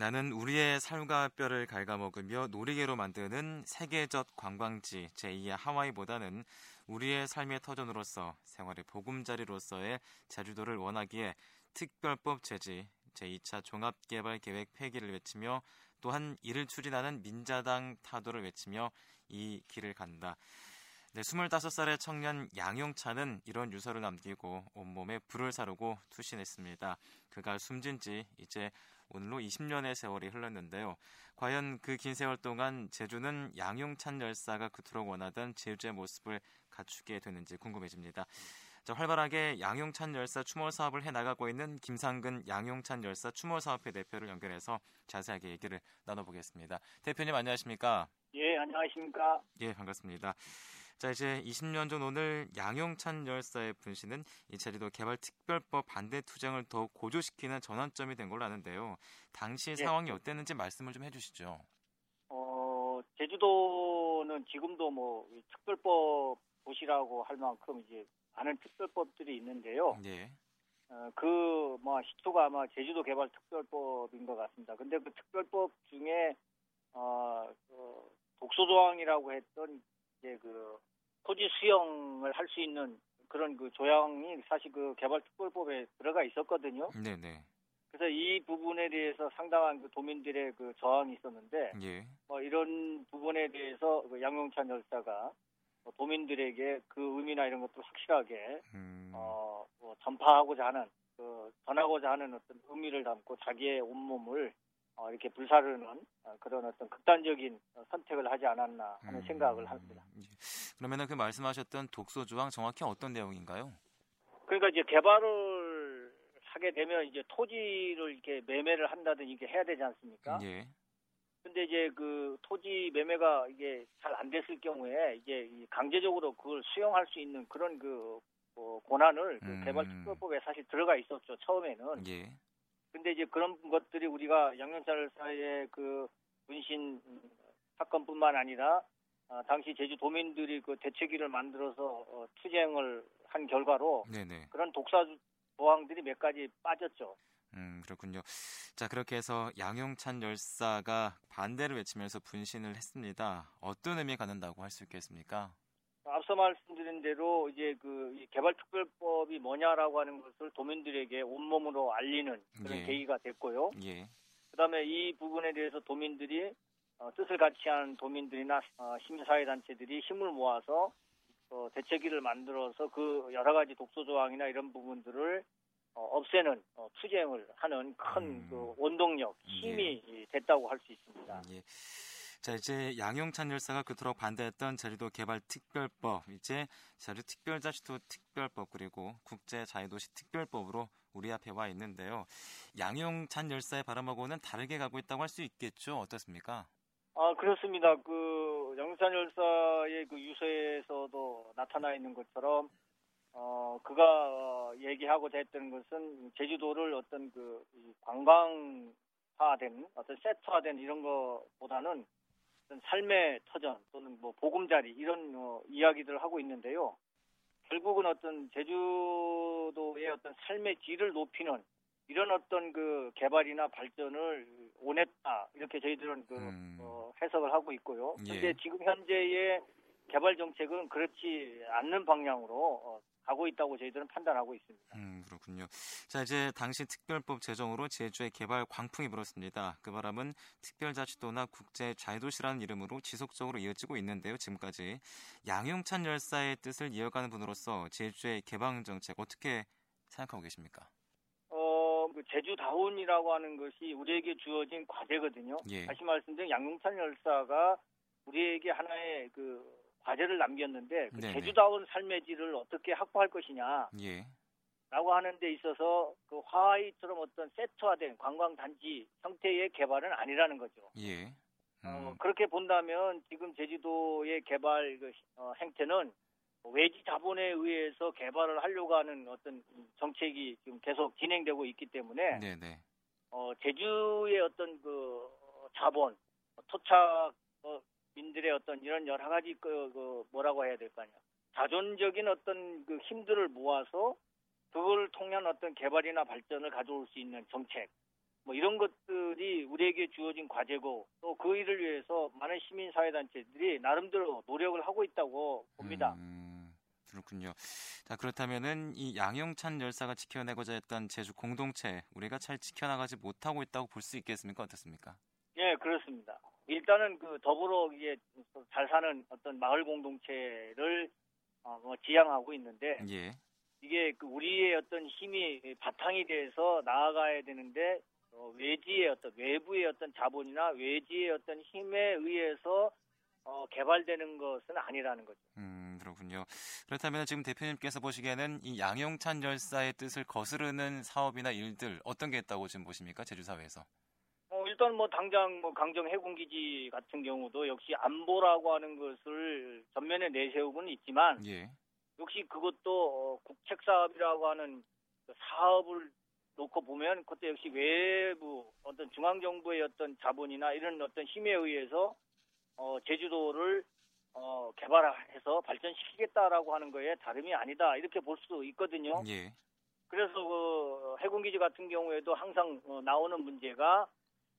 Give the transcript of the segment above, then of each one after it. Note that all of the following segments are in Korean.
나는 우리의 살과 뼈를 갉아먹으며 놀이개로 만드는 세계적 관광지 제2의 하와이보다는 우리의 삶의 터전으로서 생활의 보금자리로서의 제주도를 원하기에 특별법 제지 제2차 종합개발계획 폐기를 외치며 또한 이를 추진하는 민자당 타도를 외치며 이 길을 간다. 네, 25살의 청년 양용찬은 이런 유서를 남기고 온몸에 불을 사르고 투신했습니다. 그가 숨진 지 이제 오늘로 20년의 세월이 흘렀는데요. 과연 그 긴 세월 동안 제주는 양용찬 열사가 그토록 원하던 제주의 모습을 갖추게 되는지 궁금해집니다. 자, 활발하게 양용찬 열사 추모 사업을 해 나가고 있는 김상근 양용찬 열사 추모 사업회 대표를 연결해서 자세하게 얘기를 나눠보겠습니다. 대표님 안녕하십니까? 예, 안녕하십니까? 예, 반갑습니다. 자 이제 20년 전 오늘 양용찬 열사의 분신은 이 제주도 개발특별법 반대 투쟁을 더욱 고조시키는 전환점이 된 걸로 아는데요. 당시 예. 상황이 어땠는지 말씀을 좀 해주시죠. 어 제주도는 지금도 뭐 특별법 도시라고 할 만큼 이제 많은 특별법들이 있는데요. 예. 어, 그뭐 시초가 아마 제주도 개발 특별법인 것 같습니다. 근데 그 특별법 중에 어, 그 독소 조항이라고 했던 이제 그 토지 수용을 할 수 있는 그런 그 조항이 사실 그 개발특별법에 들어가 있었거든요. 네네. 그래서 이 부분에 대해서 상당한 그 도민들의 그 저항이 있었는데, 예. 뭐 이런 부분에 대해서 그 양용찬 열사가 뭐 도민들에게 그 의미나 이런 것들을 확실하게 음. 어 뭐 전파하고자 하는 그 전하고자 하는 어떤 의미를 담고 자기의 온몸을 어, 이렇게 불사르는 어, 그런 어떤 극단적인 선택을 하지 않았나 하는 음, 생각을 합니다. 예. 그러면은 그 말씀하셨던 독소 조항 정확히 어떤 내용인가요? 그러니까 이제 개발을 하게 되면 이제 토지를 이렇게 매매를 한다든지 이게 해야 되지 않습니까? 예. 근데 이제 그 토지 매매가 이게 잘 안 됐을 경우에 이제 강제적으로 그걸 수용할 수 있는 그런 그뭐 권한을 그 음. 개발특별법에 사실 들어가 있었죠 처음에는. 예. 근데 이제 그런 것들이 우리가 양면살 사이의 그 분신 사건뿐만 아니라 어, 당시 제주 도민들이 그 대책위를 만들어서 어, 투쟁을 한 결과로 네네. 그런 독사 조항들이 몇 가지 빠졌죠. 음 그렇군요. 자 그렇게 해서 양용찬 열사가 반대를 외치면서 분신을 했습니다. 어떤 의미 갖는다고 할 수 있겠습니까? 앞서 말씀드린 대로 이제 그 개발특별법이 뭐냐라고 하는 것을 도민들에게 온몸으로 알리는 그런 예. 계기가 됐고요. 예. 그다음에 이 부분에 대해서 도민들이 어, 뜻을 같이 하는 도민들이나 어, 시민사회 단체들이 힘을 모아서 어, 대책위를 만들어서 그 여러 가지 독소 조항이나 이런 부분들을 어, 없애는 어, 투쟁을 하는 큰 음. 그 원동력, 힘이 예. 됐다고 할 수 있습니다. 예. 자, 이제 양용찬 열사가 그토록 반대했던 제주도 개발 특별법, 이제 제주 특별자치도 특별법 그리고 국제 자유도시 특별법으로 우리 앞에 와 있는데요. 양용찬 열사의 바람하고는 다르게 가고 있다고 할 수 있겠죠? 어떻습니까? 아, 그렇습니다. 그 양용찬 열사의 그 유서에서도 나타나 있는 것처럼 어, 그가 어, 얘기하고자 했던 것은 제주도를 어떤 그 관광화된 어떤 세트화된 이런 것보다는 어떤 삶의 터전 또는 뭐 보금자리 이런 어, 이야기들을 하고 있는데요. 결국은 어떤 제주도의 어떤 삶의 질을 높이는 이런 어떤 그 개발이나 발전을 원했다 이렇게 저희들은 그 음. 어, 해석을 하고 있고요. 그런데 예. 지금 현재의 개발 정책은 그렇지 않는 방향으로 어, 가고 있다고 저희들은 판단하고 있습니다. 음, 그렇군요. 자, 이제 당시 특별법 제정으로 제주의 개발 광풍이 불었습니다. 그 바람은 특별자치도나 국제 자유도시라는 이름으로 지속적으로 이어지고 있는데요. 지금까지 양용찬 열사의 뜻을 이어가는 분으로서 제주의 개방 정책 어떻게 생각하고 계십니까? 어, 그 제주다운이라고 하는 것이 우리에게 주어진 과제거든요. 예. 다시 말씀드린 양용찬 열사가 우리에게 하나의 그 과제를 남겼는데 그 제주다운 삶의 질을 어떻게 확보할 것이냐. 예. 라고 하는 데 있어서 그 하와이처럼 어떤 세트화된 관광 단지 형태의 개발은 아니라는 거죠. 예. 어, 음. 어, 그렇게 본다면 지금 제주도의 개발 그, 어, 행태는 외지 자본에 의해서 개발을 하려고 하는 어떤 정책이 지금 계속 진행되고 있기 때문에 네네. 어, 제주의 어떤 그 자본, 토착 어, 민들의 어떤 이런 여러 가지 그, 그 뭐라고 해야 될까요? 자존적인 어떤 그 힘들을 모아서 그걸 통한 어떤 개발이나 발전을 가져올 수 있는 정책 뭐 이런 것들이 우리에게 주어진 과제고 또 그 일을 위해서 많은 시민 사회 단체들이 나름대로 노력을 하고 있다고 봅니다. 음, 그렇군요. 자 그렇다면은 이 양용찬 열사가 지켜내고자 했던 제주 공동체 우리가 잘 지켜나가지 못하고 있다고 볼 수 있겠습니까? 어떻습니까? 예, 그렇습니다. 일단은 그 더불어 이게 잘 사는 어떤 마을 공동체를 어, 뭐 지향하고 있는데 예. 이게 그 우리의 어떤 힘이 바탕이 돼서 나아가야 되는데 어, 외지의 어떤 외부의 어떤 자본이나 외지의 어떤 힘에 의해서 어, 개발되는 것은 아니라는 거죠. 음 그렇군요. 그렇다면 지금 대표님께서 보시기에는 이 양용찬 열사의 뜻을 거스르는 사업이나 일들 어떤 게 있다고 지금 보십니까 제주사회에서? 어, 일단 뭐 당장 뭐 강정 해군기지 같은 경우도 역시 안보라고 하는 것을 전면에 내세우고는 있지만 예. 역시 그것도 어, 국책 사업이라고 하는 그 사업을 놓고 보면 그것도 역시 외부 어떤 중앙 정부의 어떤 자본이나 이런 어떤 힘에 의해서 어, 제주도를 어, 개발해서 발전시키겠다라고 하는 거에 다름이 아니다 이렇게 볼수 있거든요. 예. 그래서 그 해군기지 같은 경우에도 항상 어, 나오는 문제가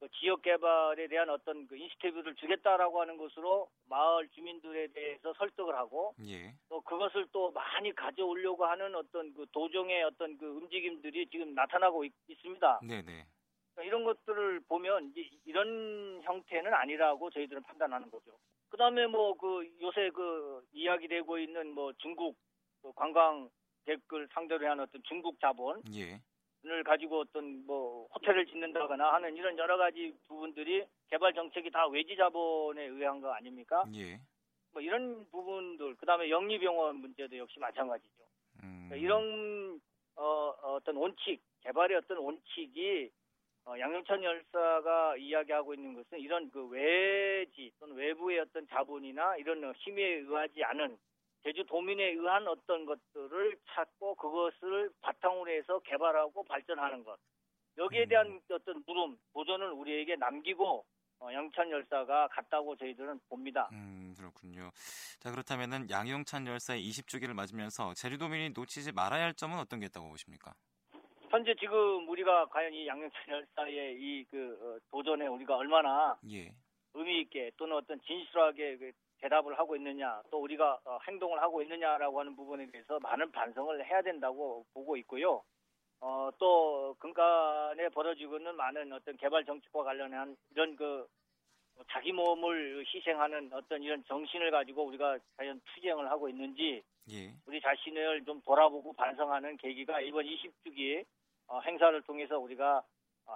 그 지역 개발에 대한 어떤 그 인스티튜브를 주겠다라고 하는 것으로 마을 주민들에 대해서 설득을 하고 예. 또 그것을 또 많이 가져오려고 하는 어떤 그 도정의 어떤 그 움직임들이 지금 나타나고 있, 습니다 네네. 그러니까 이런 것들을 보면 이제 이런 형태는 아니라고 저희들은 판단하는 거죠. 그다음에 뭐 그 요새 그 이야기되고 있는 뭐 중국 그 관광객을 상대로 한 어떤 중국 자본 예. 을 가지고 어떤 뭐 호텔을 짓는다거나 하는 이런 여러 가지 부분들이 개발 정책이 다 외지 자본에 의한 거 아닙니까? 예. 뭐 이런 부분들 그다음에 영리병원 문제도 역시 마찬가지죠. 음. 그러니까 이런 어, 어떤 원칙 개발의 어떤 원칙이 어, 양용찬 열사가 이야기하고 있는 것은 이런 그 외지 또는 외부의 어떤 자본이나 이런 힘에 의하지 않은 제주 도민에 의한 어떤 것들을 찾고 그것을 바탕으로 해서 개발하고 발전하는 것. 여기에 음. 대한 어떤 물음, 도전을 우리에게 남기고 어, 양찬 열사가 갔다고 저희들은 봅니다. 음, 그렇군요. 자, 그렇다면은 양용찬 열사의 20주기를 맞으면서 제주도민이 놓치지 말아야 할 점은 어떤 게 있다고 보십니까? 현재 지금 우리가 과연 이 양용찬 열사의 이그 어, 도전에 우리가 얼마나 예. 의미 있게 또는 어떤 진실하게 그 대답을 하고 있느냐 또 우리가 어, 행동을 하고 있느냐라고 하는 부분에 대해서 많은 반성을 해야 된다고 보고 있고요. 어, 또 근간에 벌어지고 있는 많은 어떤 개발 정책과 관련한 이런 그 자기 몸을 희생하는 어떤 이런 정신을 가지고 우리가 과연 투쟁을 하고 있는지 예. 우리 자신을 좀 돌아보고 반성하는 계기가 이번 20주기 어, 행사를 통해서 우리가 어,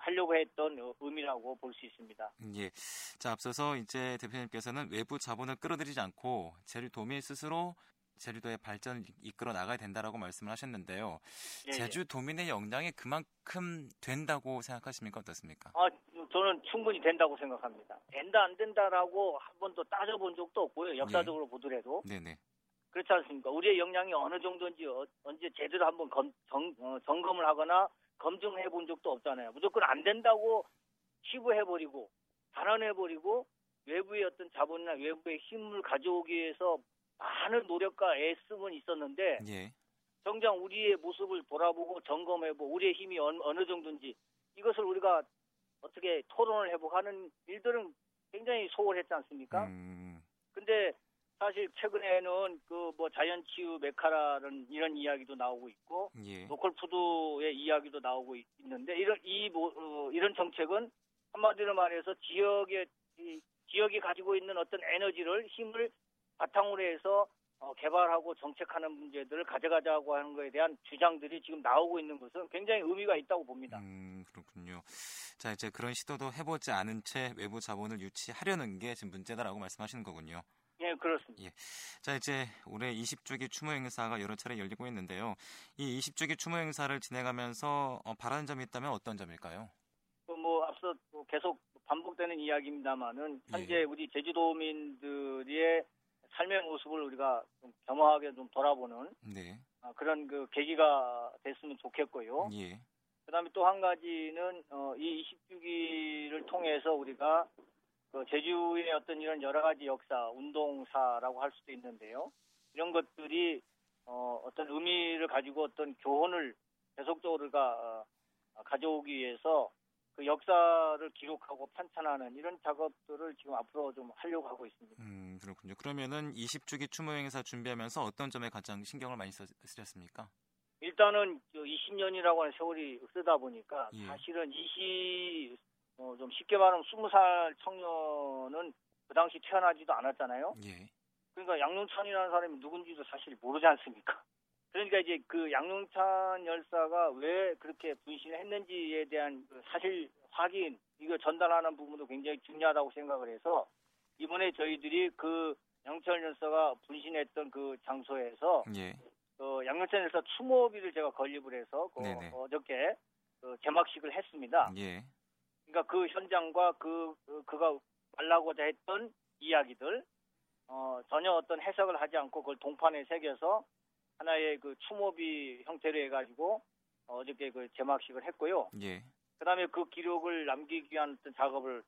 하려고 했던 의미라고 볼 수 있습니다. 예. 자, 앞서서 이제 대표님께서는 외부 자본을 끌어들이지 않고 제주도민 스스로 제주도의 발전을 이끌어 나가야 된다라고 말씀을 하셨는데요. 예, 예. 제주도민의 역량이 그만큼 된다고 생각하십니까? 어떻습니까? 아, 저는 충분히 된다고 생각합니다. 된다 안 된다라고 한 번도 따져본 적도 없고요. 역사적으로 예. 보더라도. 네네. 그렇지 않습니까? 우리의 역량이 어느 정도인지 어, 언제 제대로 한번 검, 정, 어, 점검을 하거나 검증해 본 적도 없잖아요. 무조건 안 된다고 치부해 버리고 단언해 버리고 외부의 어떤 자본이나 외부의 힘을 가져오기 위해서 많은 노력과 애씀은 있었는데 예. 정작 우리의 모습을 돌아보고 점검해보고 우리의 힘이 어느, 어느 정도인지 이것을 우리가 어떻게 토론을 해보고 하는 일들은 굉장히 소홀했지 않습니까? 음. 근데 사실 최근에는 그 뭐 자연치유 메카라는 이런 이야기도 나오고 있고 예. 로컬 푸드의 이야기도 나오고 있, 는데 이런 이 뭐, 어, 이런 정책은 한마디로 말해서 지역의 이, 지역이 가지고 있는 어떤 에너지를 힘을 바탕으로 해서 어, 개발하고 정책하는 문제들을 가져가자고 하는 것에 대한 주장들이 지금 나오고 있는 것은 굉장히 의미가 있다고 봅니다. 음, 그렇군요. 자, 이제 그런 시도도 해보지 않은 채 외부 자본을 유치하려는 게 지금 문제다라고 말씀하시는 거군요. 예, 그렇습니다. 예. 자, 이제 올해 20주기 추모 행사가 여러 차례 열리고 있는데요. 이 20주기 추모 행사를 진행하면서 어, 바라는 점이 있다면 어떤 점일까요? 그뭐 앞서 계속 반복되는 이야기입니다만은 현재 예. 우리 제주도민들의 삶의 모습을 우리가 좀 겸허하게 좀 돌아보는 네. 어, 그런 그 계기가 됐으면 좋겠고요. 예. 그다음에 또 한 가지는 어, 이 20주기를 통해서 우리가 그 제주의 어떤 이런 여러 가지 역사, 운동사라고 할 수도 있는데요. 이런 것들이 어, 어떤 의미를 가지고 어떤 교훈을 계속적으로 가, 어, 가져오기 위해서 그 역사를 기록하고 판찬하는 이런 작업들을 지금 앞으로 좀 하려고 하고 있습니다. 음, 그렇군요. 그러면은 20주기 추모 행사 준비하면서 어떤 점에 가장 신경을 많이 쓰셨습니까? 일단은 20년이라고 하는 세월이 쓰다 보니까 예. 사실은 20, 어, 좀 쉽게 말하면 20살 청년은 그 당시 태어나지도 않았잖아요. 예. 그러니까 양용찬이라는 사람이 누군지도 사실 모르지 않습니까? 그러니까 이제 그 양용찬 열사가 왜 그렇게 분신을 했는지에 대한 그 사실 확인, 이거 전달하는 부분도 굉장히 중요하다고 생각을 해서 이번에 저희들이 그 양용찬 열사가 분신했던 그 장소에서 예. 그 양용찬 열사 추모비를 제가 건립을 해서 그 어저께 그 개막식을 했습니다. 예. 그러니까 그 현장과 그, 그 그가 말라고자 했던 이야기들 어, 전혀 어떤 해석을 하지 않고 그걸 동판에 새겨서 하나의 그 추모비 형태로 해가지고 어저께 그 제막식을 했고요. 예. 그다음에 그 기록을 남기기 위한 어떤 작업을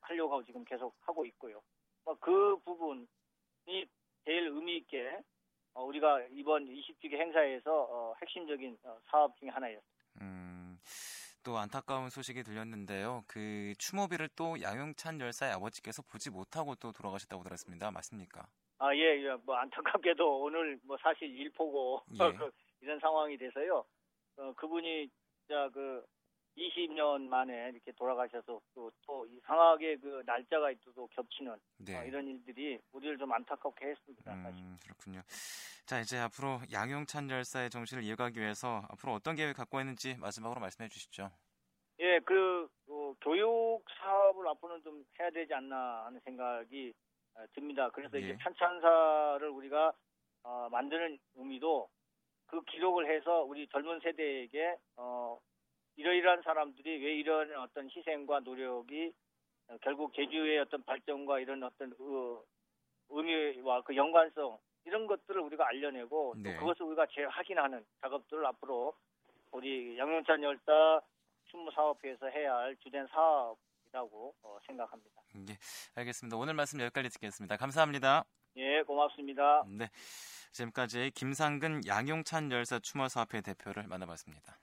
하려고 지금 계속 하고 있고요. 뭐그 부분이 제일 의미 있게 어, 우리가 이번 20주기 행사에서 어, 핵심적인 어, 사업 중의 하나였습니다. 음, 또 안타까운 소식이 들렸는데요. 그 추모비를 또 양용찬 열사의 아버지께서 보지 못하고 또 돌아가셨다고 들었습니다. 맞습니까? 아, 예, 예. 뭐 안타깝게도 오늘 뭐 사실 일포고 예. 그 이런 상황이 돼서요. 어, 그분이 진짜 그 20년 만에 이렇게 돌아가셔서 또, 또 이상하게 그 날짜가 또 겹치는 네. 어, 이런 일들이 우리를 좀 안타깝게 했습니다. 음, 그렇군요. 자 이제 앞으로 양용찬 열사의 정신을 이어가기 위해서 앞으로 어떤 계획 갖고 있는지 마지막으로 말씀해 주시죠. 예, 그 어, 교육 사업을 앞으로는 좀 해야 되지 않나 하는 생각이 어, 듭니다. 그래서 예. 이제 찬찬사를 우리가 어, 만드는 의미도 그 기록을 해서 우리 젊은 세대에게 어, 이러이러한 사람들이 왜 이런 어떤 희생과 노력이 어, 결국 제주의 어떤 발전과 이런 어떤 그 의미와 그 연관성 이런 것들을 우리가 알려내고 네. 또 그것을 우리가 재확인하는 작업들을 앞으로 우리 양용찬 열사 추모사업회에서 해야 할 주된 사업이라고 어, 생각합니다. 네, 알겠습니다. 오늘 말씀 여기까지 듣겠습니다. 감사합니다. 예, 고맙습니다. 네, 지금까지 김상근 양용찬 열사 추모사업회 대표를 만나봤습니다.